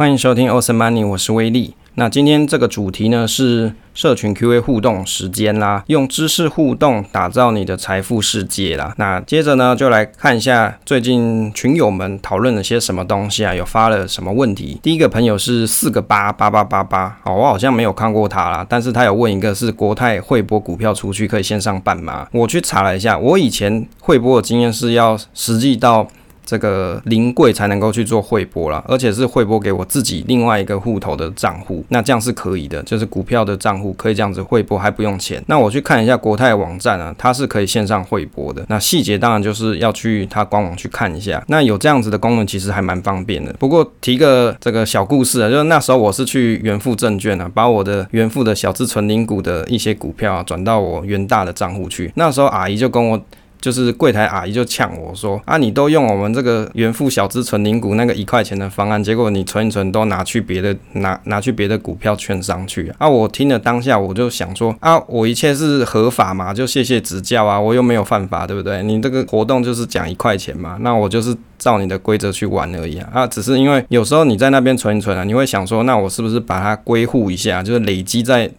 欢迎收听 Awesome Money，我是威利。那今天这个主题呢是社群 QA 互动时间啦，用知识互动打造你的财富世界啦。那接着呢就来看一下最近群友们讨论了些什么东西啊，有发了什么问题。第一个朋友是四个八八八八八，哦，我好像没有看过他啦，但是他有问一个是国泰汇拨股票出去可以线上办吗？我去查了一下，我以前汇拨的经验是要实际到。这个临柜才能够去做汇拨啦，而且是汇拨给我自己另外一个户头的账户，那这样是可以的，就是股票的账户可以这样子汇拨，还不用钱。那我去看一下国泰网站啊，它是可以线上汇拨的。那细节当然就是要去它官网去看一下。那有这样子的功能，其实还蛮方便的。不过提个这个小故事啊，就是那时候我是去元富证券啊，把我的元富的小资存零股的一些股票啊转到我元大的账户去。那时候阿姨就跟我。就是柜台阿姨就呛我说啊，你都用我们这个元富小资存零股那个一块钱的方案，结果你存一存都拿去别的拿拿去别的股票券商去啊！我听了当下我就想说啊，我一切是合法嘛，就谢谢指教啊，我又没有犯法，对不对？你这个活动就是讲一块钱嘛，那我就是照你的规则去玩而已啊！啊，只是因为有时候你在那边存一存啊，你会想说，那我是不是把它归户一下，就是累积在。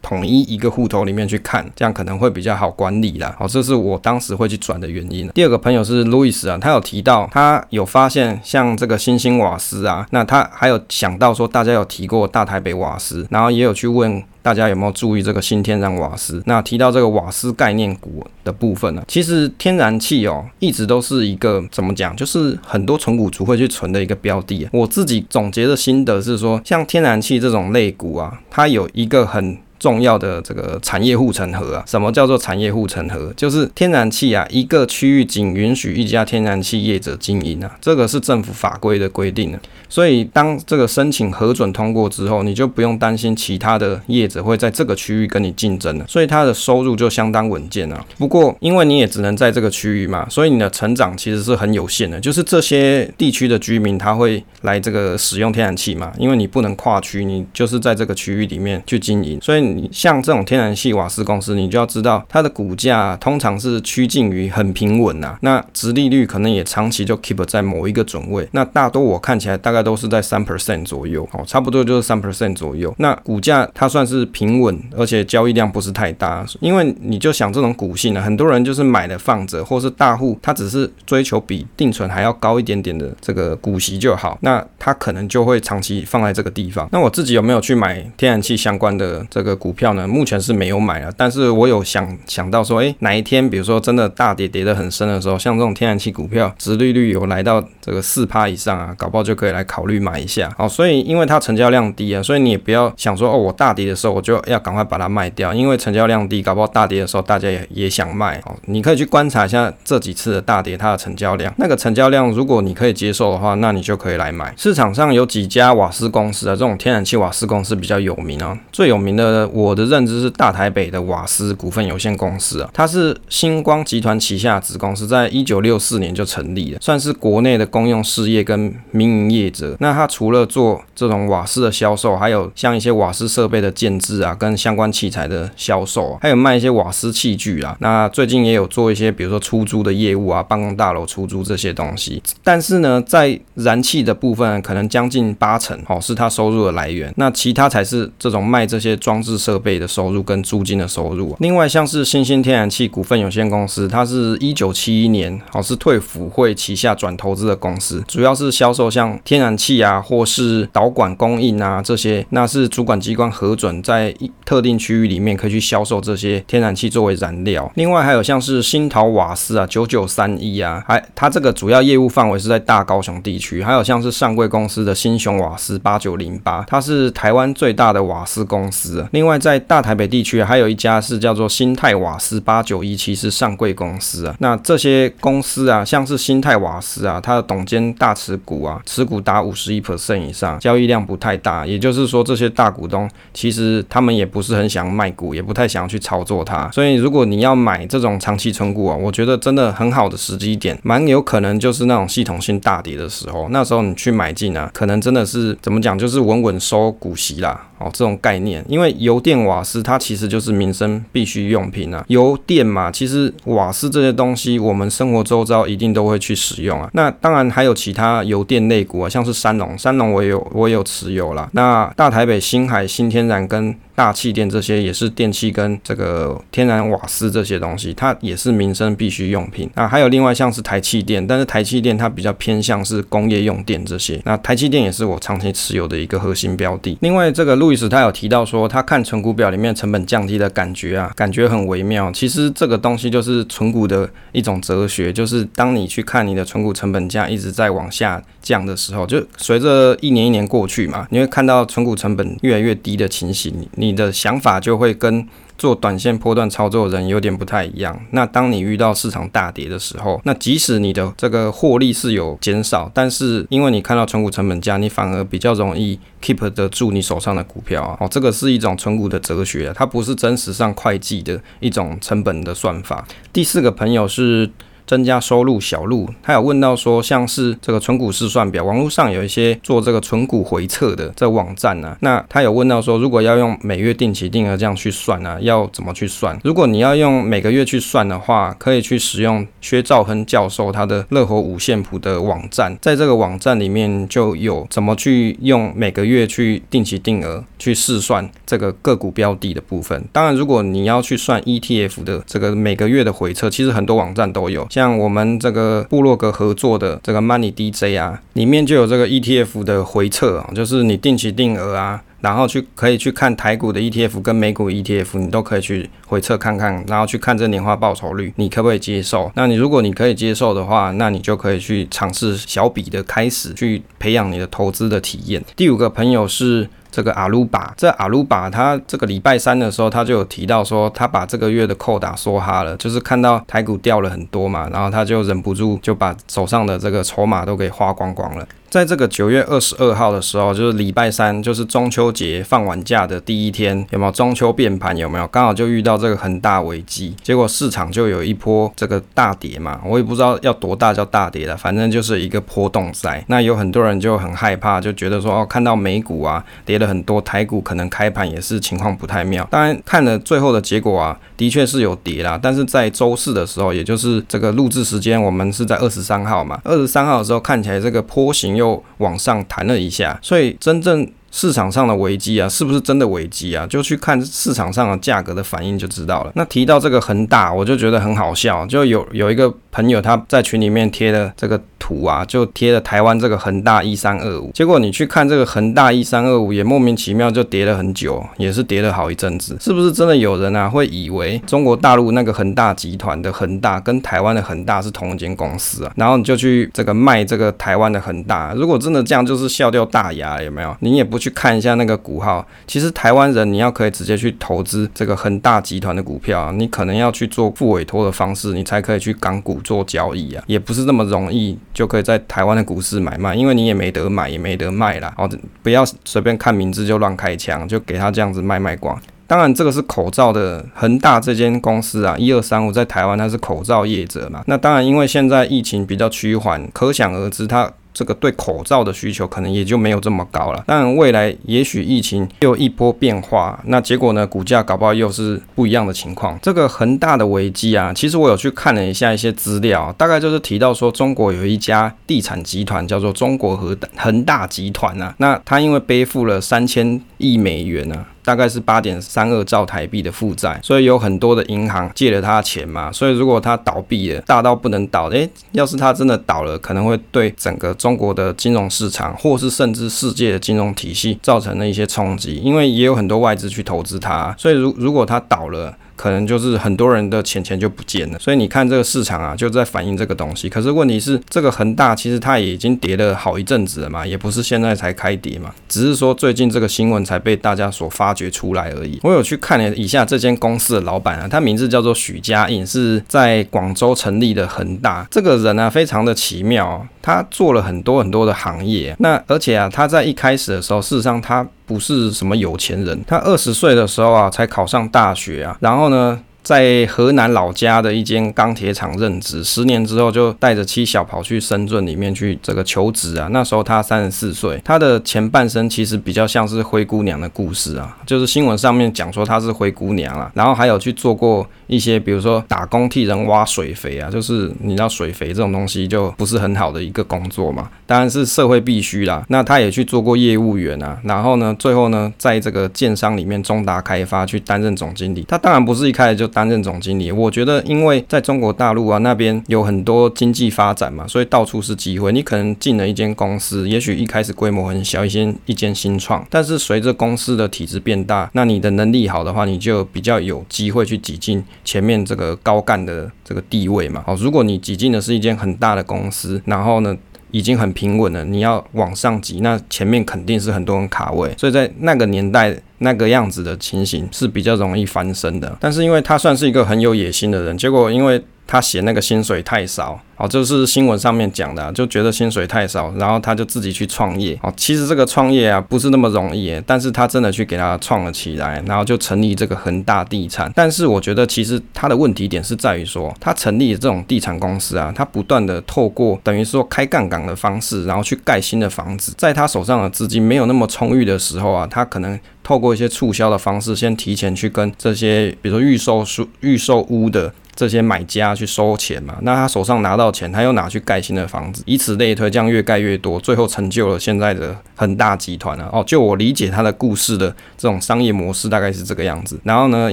统一一个户头里面去看，这样可能会比较好管理啦。好，这是我当时会去转的原因。第二个朋友是路易斯啊，他有提到他有发现像这个新兴瓦斯啊，那他还有想到说大家有提过大台北瓦斯，然后也有去问大家有没有注意这个新天然瓦斯。那提到这个瓦斯概念股的部分呢，其实天然气哦一直都是一个怎么讲，就是很多存股族会去存的一个标的。我自己总结的心得是说，像天然气这种类股啊，它有一个很。重要的这个产业护城河啊，什么叫做产业护城河？就是天然气啊，一个区域仅允许一家天然气业者经营啊，这个是政府法规的规定啊。所以当这个申请核准通过之后，你就不用担心其他的业者会在这个区域跟你竞争了，所以它的收入就相当稳健啊。不过因为你也只能在这个区域嘛，所以你的成长其实是很有限的。就是这些地区的居民他会来这个使用天然气嘛，因为你不能跨区，你就是在这个区域里面去经营，所以。你像这种天然气瓦斯公司，你就要知道它的股价通常是趋近于很平稳呐，那殖利率可能也长期就 keep 在某一个准位，那大多我看起来大概都是在三 percent 左右，哦，差不多就是三 percent 左右。那股价它算是平稳，而且交易量不是太大，因为你就想这种股性呢，很多人就是买了放着，或是大户他只是追求比定存还要高一点点的这个股息就好，那他可能就会长期放在这个地方。那我自己有没有去买天然气相关的这个？股票呢，目前是没有买了，但是我有想想到说，诶，哪一天，比如说真的大跌跌得很深的时候，像这种天然气股票，殖利率有来到这个四趴以上啊，搞不好就可以来考虑买一下。好，所以因为它成交量低啊，所以你也不要想说，哦，我大跌的时候我就要赶快把它卖掉，因为成交量低，搞不好大跌的时候大家也也想卖。哦，你可以去观察一下这几次的大跌它的成交量，那个成交量如果你可以接受的话，那你就可以来买。市场上有几家瓦斯公司啊，这种天然气瓦斯公司比较有名啊，最有名的。我的认知是大台北的瓦斯股份有限公司啊，它是星光集团旗下子公司，在一九六四年就成立了，算是国内的公用事业跟民营业者。那它除了做这种瓦斯的销售，还有像一些瓦斯设备的建置啊，跟相关器材的销售啊，还有卖一些瓦斯器具啊。那最近也有做一些，比如说出租的业务啊，办公大楼出租这些东西。但是呢，在燃气的部分，可能将近八成哦是它收入的来源，那其他才是这种卖这些装置。设备的收入跟租金的收入，另外像是新兴天然气股份有限公司，它是一九七一年，好是退辅会旗下转投资的公司，主要是销售像天然气啊，或是导管供应啊这些，那是主管机关核准在特定区域里面可以去销售这些天然气作为燃料。另外还有像是新陶瓦斯啊，九九三一啊，还它这个主要业务范围是在大高雄地区，还有像是上柜公司的新雄瓦斯八九零八，它是台湾最大的瓦斯公司。另外另外在大台北地区还有一家是叫做新泰瓦斯八九一七，是上柜公司啊。那这些公司啊，像是新泰瓦斯啊，它的董监大持股啊，持股达五十一 percent 以上，交易量不太大。也就是说，这些大股东其实他们也不是很想卖股，也不太想要去操作它。所以，如果你要买这种长期存股啊，我觉得真的很好的时机点，蛮有可能就是那种系统性大跌的时候，那时候你去买进啊，可能真的是怎么讲，就是稳稳收股息啦。哦，这种概念，因为有电瓦斯它其实就是民生必需用品啊，油电嘛，其实瓦斯这些东西我们生活周遭一定都会去使用啊。那当然还有其他油电类股啊，像是三龙，三龙我也有我也有持有啦。那大台北、新海、新天然跟大气电这些也是电器跟这个天然瓦斯这些东西，它也是民生必需用品。那还有另外像是台气电，但是台气电它比较偏向是工业用电这些。那台气电也是我长期持有的一个核心标的。另外这个路易斯他有提到说，他看存股表里面成本降低的感觉啊，感觉很微妙。其实这个东西就是存股的一种哲学，就是当你去看你的存股成本价一直在往下降的时候，就随着一年一年过去嘛，你会看到存股成本越来越低的情形。你你的想法就会跟做短线波段操作的人有点不太一样。那当你遇到市场大跌的时候，那即使你的这个获利是有减少，但是因为你看到存股成本价，你反而比较容易 keep 得住你手上的股票啊。哦，这个是一种存股的哲学，它不是真实上会计的一种成本的算法。第四个朋友是。增加收入小路，他有问到说，像是这个存股试算表，网络上有一些做这个存股回测的这网站呢、啊。那他有问到说，如果要用每月定期定额这样去算呢、啊，要怎么去算？如果你要用每个月去算的话，可以去使用薛兆亨教授他的乐活五线谱的网站，在这个网站里面就有怎么去用每个月去定期定额去试算这个个股标的的部分。当然，如果你要去算 ETF 的这个每个月的回测，其实很多网站都有。像我们这个部落格合作的这个 Money DJ 啊，里面就有这个 ETF 的回测啊，就是你定期定额啊，然后去可以去看台股的 ETF 跟美股 ETF，你都可以去回测看看，然后去看这年化报酬率，你可不可以接受？那你如果你可以接受的话，那你就可以去尝试小笔的开始去培养你的投资的体验。第五个朋友是。这个阿鲁巴，这阿鲁巴，他这个礼拜三的时候，他就有提到说，他把这个月的扣打梭哈了，就是看到台股掉了很多嘛，然后他就忍不住就把手上的这个筹码都给花光光了。在这个九月二十二号的时候，就是礼拜三，就是中秋节放完假的第一天，有没有中秋变盘？有没有？刚好就遇到这个恒大危机，结果市场就有一波这个大跌嘛。我也不知道要多大叫大跌了，反正就是一个波动赛。那有很多人就很害怕，就觉得说哦，看到美股啊跌了很多，台股可能开盘也是情况不太妙。当然看了最后的结果啊，的确是有跌啦。但是在周四的时候，也就是这个录制时间，我们是在二十三号嘛，二十三号的时候看起来这个波形。又往上弹了一下，所以真正市场上的危机啊，是不是真的危机啊？就去看市场上的价格的反应就知道了。那提到这个恒大，我就觉得很好笑，就有有一个朋友他在群里面贴的这个。图啊，就贴了台湾这个恒大一三二五，结果你去看这个恒大一三二五，也莫名其妙就跌了很久，也是跌了好一阵子，是不是真的有人啊会以为中国大陆那个恒大集团的恒大跟台湾的恒大是同一间公司啊？然后你就去这个卖这个台湾的恒大，如果真的这样，就是笑掉大牙，有没有？你也不去看一下那个股号，其实台湾人你要可以直接去投资这个恒大集团的股票，你可能要去做副委托的方式，你才可以去港股做交易啊，也不是那么容易。就可以在台湾的股市买卖，因为你也没得买，也没得卖啦。哦，不要随便看名字就乱开枪，就给他这样子卖卖光。当然，这个是口罩的恒大这间公司啊，一二三五在台湾它是口罩业者嘛。那当然，因为现在疫情比较趋缓，可想而知它。这个对口罩的需求可能也就没有这么高了，但未来也许疫情又一波变化，那结果呢，股价搞不好又是不一样的情况。这个恒大的危机啊，其实我有去看了一下一些资料，大概就是提到说，中国有一家地产集团叫做中国恒恒大集团啊，那他因为背负了三千亿美元啊。大概是八点三二兆台币的负债，所以有很多的银行借了他钱嘛，所以如果他倒闭了，大到不能倒，诶，要是他真的倒了，可能会对整个中国的金融市场，或是甚至世界的金融体系造成了一些冲击，因为也有很多外资去投资它，所以如如果他倒了。可能就是很多人的钱钱就不见了，所以你看这个市场啊，就在反映这个东西。可是问题是，这个恒大其实它也已经跌了好一阵子了嘛，也不是现在才开跌嘛，只是说最近这个新闻才被大家所发掘出来而已。我有去看了一下这间公司的老板啊，他名字叫做许家印，是在广州成立的恒大。这个人啊，非常的奇妙，他做了很多很多的行业。那而且啊，他在一开始的时候，事实上他。不是什么有钱人，他二十岁的时候啊，才考上大学啊，然后呢，在河南老家的一间钢铁厂任职，十年之后就带着妻小跑去深圳里面去这个求职啊。那时候他三十四岁，他的前半生其实比较像是灰姑娘的故事啊，就是新闻上面讲说他是灰姑娘啊，然后还有去做过一些，比如说打工替人挖水肥啊，就是你知道水肥这种东西就不是很好的一个工作嘛，当然是社会必须啦。那他也去做过业务员啊，然后呢，最后呢，在这个建商里面中达开发去担任总经理。他当然不是一开始就担任总经理，我觉得因为在中国大陆啊那边有很多经济发展嘛，所以到处是机会。你可能进了一间公司，也许一开始规模很小，一间一间新创，但是随着公司的体制变大，那你的能力好的话，你就比较有机会去挤进前面这个高干的这个地位嘛。好，如果你挤进的是一间很大的公司，然后呢，已经很平稳了，你要往上挤，那前面肯定是很多人卡位，所以在那个年代那个样子的情形是比较容易翻身的。但是因为他算是一个很有野心的人，结果因为他嫌那个薪水太少。哦，就是新闻上面讲的，就觉得薪水太少，然后他就自己去创业。哦，其实这个创业啊不是那么容易，但是他真的去给他创了起来，然后就成立这个恒大地产。但是我觉得其实他的问题点是在于说，他成立这种地产公司啊，他不断的透过等于说开杠杆的方式，然后去盖新的房子，在他手上的资金没有那么充裕的时候啊，他可能透过一些促销的方式，先提前去跟这些比如说预售书、预售屋的这些买家去收钱嘛，那他手上拿到。钱他又拿去盖新的房子，以此类推，这样越盖越多，最后成就了现在的恒大集团啊。哦，就我理解他的故事的这种商业模式大概是这个样子。然后呢，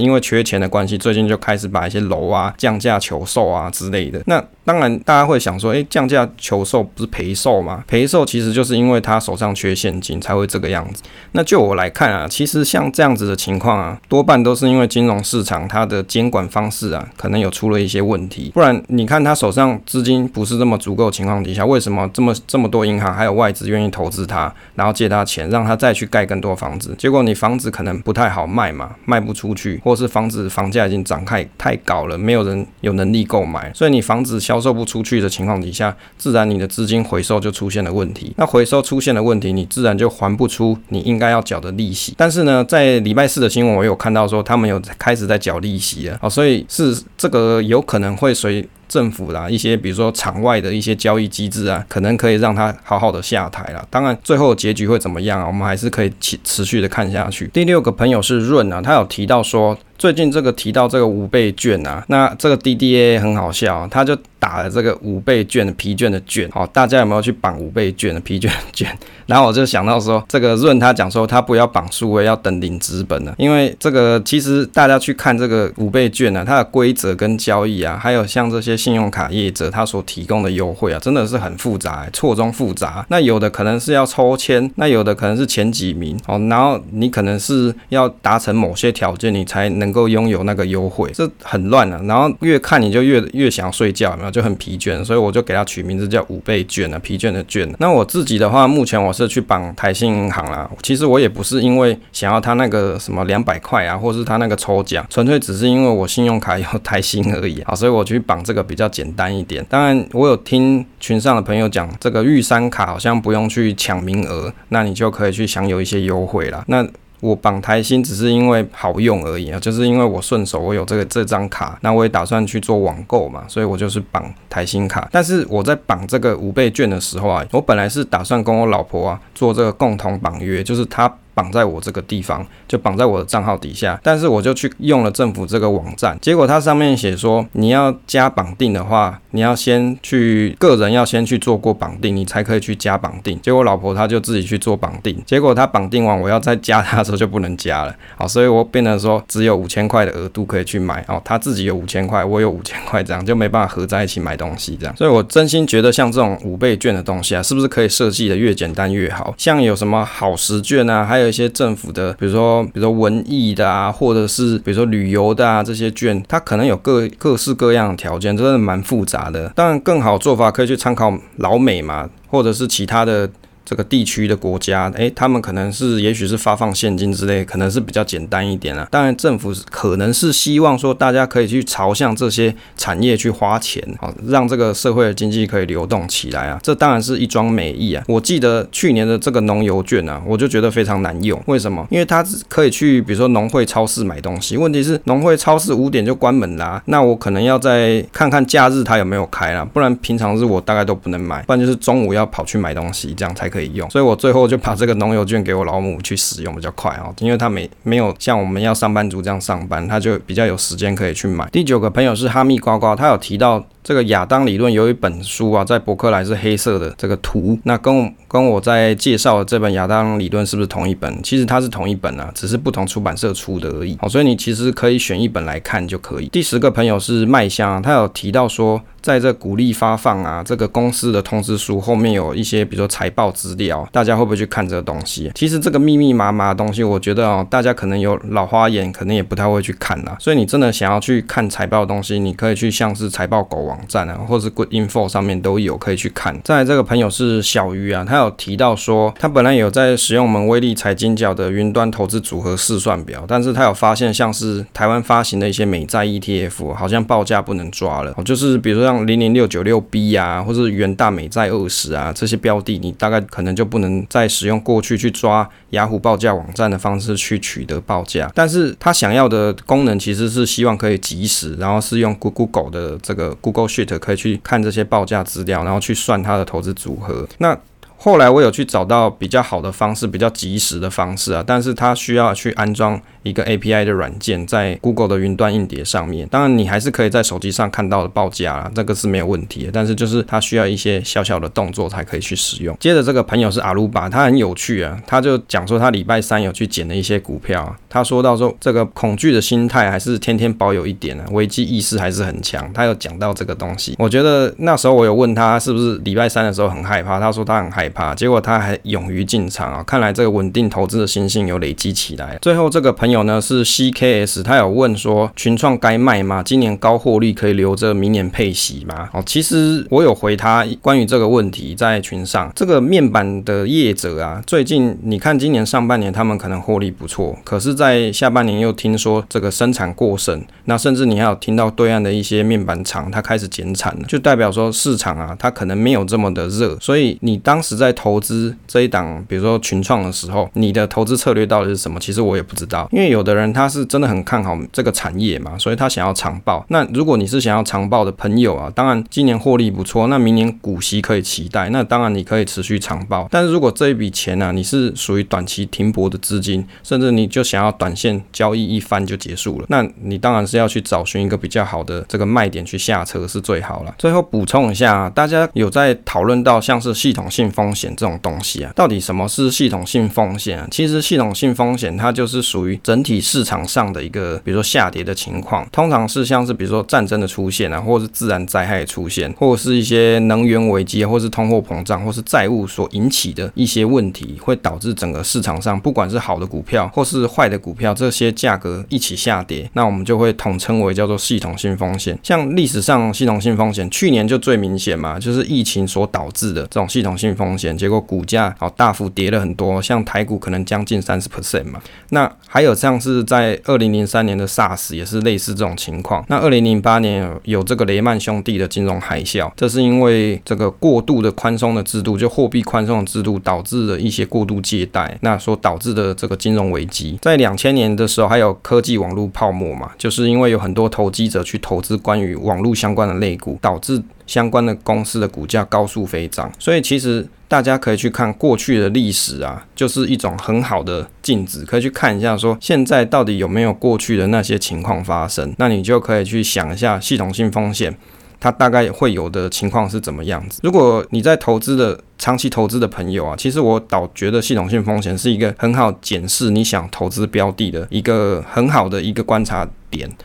因为缺钱的关系，最近就开始把一些楼啊降价求售啊之类的。那当然，大家会想说，诶，降价求售不是赔售吗？赔售其实就是因为他手上缺现金才会这个样子。那就我来看啊，其实像这样子的情况啊，多半都是因为金融市场它的监管方式啊，可能有出了一些问题。不然你看他手上资金不是这么足够情况底下，为什么这么这么多银行还有外资愿意投资他，然后借他钱，让他再去盖更多房子？结果你房子可能不太好卖嘛，卖不出去，或是房子房价已经涨太太高了，没有人有能力购买，所以你房子销。售不出去的情况底下，自然你的资金回收就出现了问题。那回收出现了问题，你自然就还不出你应该要缴的利息。但是呢，在礼拜四的新闻，我有看到说他们有开始在缴利息了。哦，所以是这个呃有可能会随。政府啦，一些比如说场外的一些交易机制啊，可能可以让他好好的下台了。当然，最后结局会怎么样啊？我们还是可以持持续的看下去。第六个朋友是润啊，他有提到说，最近这个提到这个五倍券啊，那这个 DDA 很好笑，他就打了这个五倍券的疲倦的券。好，大家有没有去绑五倍券的疲倦的券？然后我就想到说，这个润他讲说，他不要绑数位，要等领资本了，因为这个其实大家去看这个五倍券啊，它的规则跟交易啊，还有像这些。信用卡业者他所提供的优惠啊，真的是很复杂，错综复杂。那有的可能是要抽签，那有的可能是前几名哦，然后你可能是要达成某些条件，你才能能够拥有那个优惠，这很乱啊。然后越看你就越越想睡觉，有没有？就很疲倦，所以我就给它取名字叫五倍券啊，疲倦的券。那我自己的话，目前我是去绑台新银行啦。其实我也不是因为想要他那个什么两百块啊，或是他那个抽奖，纯粹只是因为我信用卡有台新而已啊，所以我去绑这个。比较简单一点，当然我有听群上的朋友讲，这个玉山卡好像不用去抢名额，那你就可以去享有一些优惠啦。那我绑台新只是因为好用而已啊，就是因为我顺手我有这个这张卡，那我也打算去做网购嘛，所以我就是绑台新卡。但是我在绑这个五倍券的时候啊，我本来是打算跟我老婆啊做这个共同绑约，就是她。绑在我这个地方，就绑在我的账号底下，但是我就去用了政府这个网站，结果它上面写说，你要加绑定的话，你要先去个人要先去做过绑定，你才可以去加绑定。结果老婆她就自己去做绑定，结果她绑定完，我要再加她的时候就不能加了，好，所以我变成说只有五千块的额度可以去买，哦，她自己有五千块，我有五千块，这样就没办法合在一起买东西，这样，所以我真心觉得像这种五倍券的东西啊，是不是可以设计的越简单越好？像有什么好食券啊，还有。一些政府的，比如说，比如说文艺的啊，或者是比如说旅游的啊，这些券，它可能有各各式各样的条件，真的蛮复杂当然，更好做法可以去参考老美嘛，或者是其他的这个地区的国家，诶，他们可能是也许是发放现金之类，可能是比较简单一点啊。当然，政府可能是希望说大家可以去朝向这些产业去花钱，好，让这个社会的经济可以流动起来啊。这当然是一桩美意啊。我记得去年的这个农游券啊，我就觉得非常难用。为什么？因为它可以去，比如说农会超市买东西，问题是农会超市五点就关门啦，那我可能要再看看假日它有没有开啦，不然平常日我大概都不能买，不然就是中午要跑去买东西，这样才可可以用。所以我最后就把这个农油券给我老母去使用比较快哦，因为他没没有像我们要上班族这样上班，他就比较有时间可以去买。第九个朋友是哈密瓜瓜，他有提到。这个亚当理论有一本书啊，在博客来是黑色的这个图，那跟跟我在介绍的这本亚当理论是不是同一本？其实它是同一本啊，只是不同出版社出的而已。好，所以你其实可以选一本来看就可以。第十个朋友是麦香，他有提到说。在这鼓励发放啊，这个公司的通知书后面有一些，比如说财报资料，大家会不会去看这个东西？其实这个密密麻麻的东西，我觉得哦，大家可能有老花眼，可能也不太会去看啦。所以你真的想要去看财报的东西，你可以去像是财报狗网网站啊，或是 Good Info 上面都有可以去看。再来这个朋友是小鱼啊，他有提到说，他本来有在使用我们威力财经角的云端投资组合试算表，但是他有发现像是台湾发行的一些美债 ETF，好像报价不能抓了，就是比如说像。零零六九六 B 啊，或是元大美债二十啊，这些标的，你大概可能就不能再使用过去去抓雅虎报价网站的方式去取得报价。但是他想要的功能其实是希望可以即时，然后是用 Google 的这个 Google Sheet 可以去看这些报价资料，然后去算它的投资组合。那后来我有去找到比较好的方式，比较及时的方式啊，但是它需要去安装一个 API 的软件在 Google 的云端硬碟上面。当然，你还是可以在手机上看到的报价啊，这个是没有问题的。但是就是它需要一些小小的动作才可以去使用。接着这个朋友是阿鲁巴，他很有趣啊，他就讲说他礼拜三有去捡了一些股票啊。他说到说这个恐惧的心态还是天天保有一点啊，危机意识还是很强。他有讲到这个东西，我觉得那时候我有问他是不是礼拜三的时候很害怕，他说他很害怕。结果他还勇于进场啊，看来这个稳定投资的心性有累积起来。最后这个朋友有呢是 CKS，他有问说群创该卖吗？今年高获利可以留着明年配息吗？哦，其实我有回他关于这个问题在群上，这个面板的业者啊，最近你看今年上半年他们可能获利不错，可是，在下半年又听说这个生产过剩，那甚至你还有听到对岸的一些面板厂它开始减产了，就代表说市场啊，它可能没有这么的热，所以你当时在投资这一档，比如说群创的时候，你的投资策略到底是什么？其实我也不知道，因为有的人他是真的很看好这个产业嘛，所以他想要长报。那如果你是想要长报的朋友啊，当然今年获利不错，那明年股息可以期待，那当然你可以持续长报。但是如果这一笔钱呢、啊，你是属于短期停泊的资金，甚至你就想要短线交易一番就结束了，那你当然是要去找寻一个比较好的这个卖点去下车是最好了。最后补充一下，啊大家有在讨论到像是系统性风。险这种东西啊，到底什么是系统性风险啊？其实系统性风险它就是属于整体市场上的一个，比如说下跌的情况，通常是像是比如说战争的出现啊，或者是自然灾害的出现，或者是一些能源危机，或是通货膨胀，或是债务所引起的一些问题，会导致整个市场上不管是好的股票或是坏的股票，这些价格一起下跌，那我们就会统称为叫做系统性风险。像历史上系统性风险，去年就最明显嘛，就是疫情所导致的这种系统性风险。结果股价好大幅跌了很多，像台股可能将近三十 percent 嘛。那还有像是在二零零三年的 SARS 也是类似这种情况。那二零零八年有这个雷曼兄弟的金融海啸，这是因为这个过度的宽松的制度，就货币宽松的制度导致了一些过度借贷，那所导致的这个金融危机。在两千年的时候还有科技网络泡沫嘛，就是因为有很多投机者去投资关于网络相关的类股，导致相关的公司的股价高速飞涨。所以其实。大家可以去看过去的历史啊，就是一种很好的镜子，可以去看一下说现在到底有没有过去的那些情况发生，那你就可以去想一下系统性风险，它大概会有的情况是怎么样子。如果你在投资的长期投资的朋友啊，其实我倒觉得系统性风险是一个很好检视你想投资标的的一个很好的一个观察。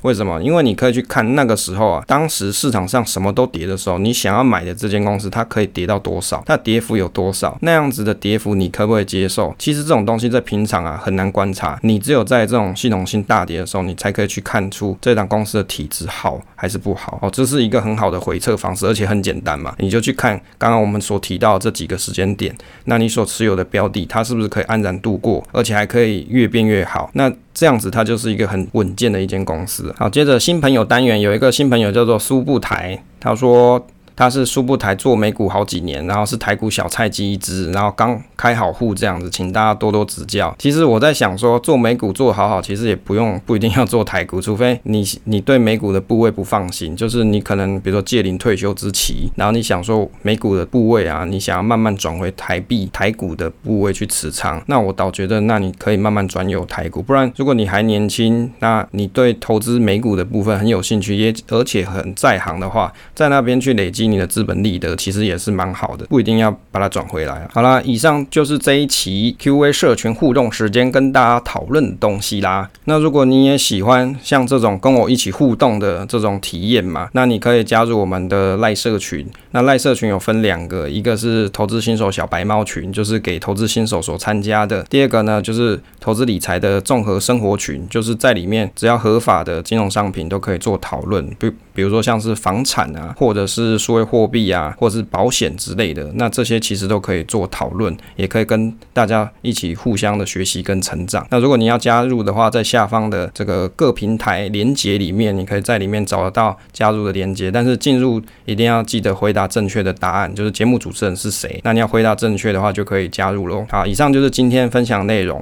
为什么？因为你可以去看那个时候啊，当时市场上什么都跌的时候，你想要买的这间公司，它可以跌到多少？它跌幅有多少？那样子的跌幅你可不可以接受？其实这种东西在平常啊很难观察，你只有在这种系统性大跌的时候，你才可以去看出这档公司的体质好还是不好。哦，这是一个很好的回测方式，而且很简单嘛，你就去看刚刚我们所提到这几个时间点，那你所持有的标的，它是不是可以安然度过，而且还可以越变越好？那这样子，它就是一个很稳健的一间公司。好，接着新朋友单元有一个新朋友叫做苏布台，他说。他是苏布台做美股好几年，然后是台股小菜鸡一只，然后刚开好户这样子，请大家多多指教。其实我在想说，做美股做好好，其实也不用不一定要做台股，除非你你对美股的部位不放心，就是你可能比如说届临退休之期，然后你想说美股的部位啊，你想要慢慢转回台币台股的部位去持仓，那我倒觉得那你可以慢慢转有台股。不然如果你还年轻，那你对投资美股的部分很有兴趣，也而且很在行的话，在那边去累积。你的资本利得其实也是蛮好的，不一定要把它转回来。好啦，以上就是这一期 Q&A 社群互动时间跟大家讨论的东西啦。那如果你也喜欢像这种跟我一起互动的这种体验嘛，那你可以加入我们的赖社群。那赖社群有分两个，一个是投资新手小白猫群，就是给投资新手所参加的；第二个呢，就是投资理财的综合生活群，就是在里面只要合法的金融商品都可以做讨论，比比如说像是房产啊，或者是数位货币啊，或者是保险之类的，那这些其实都可以做讨论，也可以跟大家一起互相的学习跟成长。那如果你要加入的话，在下方的这个各平台连接里面，你可以在里面找得到加入的连接，但是进入一定要记得回答正确的答案，就是节目主持人是谁。那你要回答正确的话，就可以加入喽。好，以上就是今天分享内容。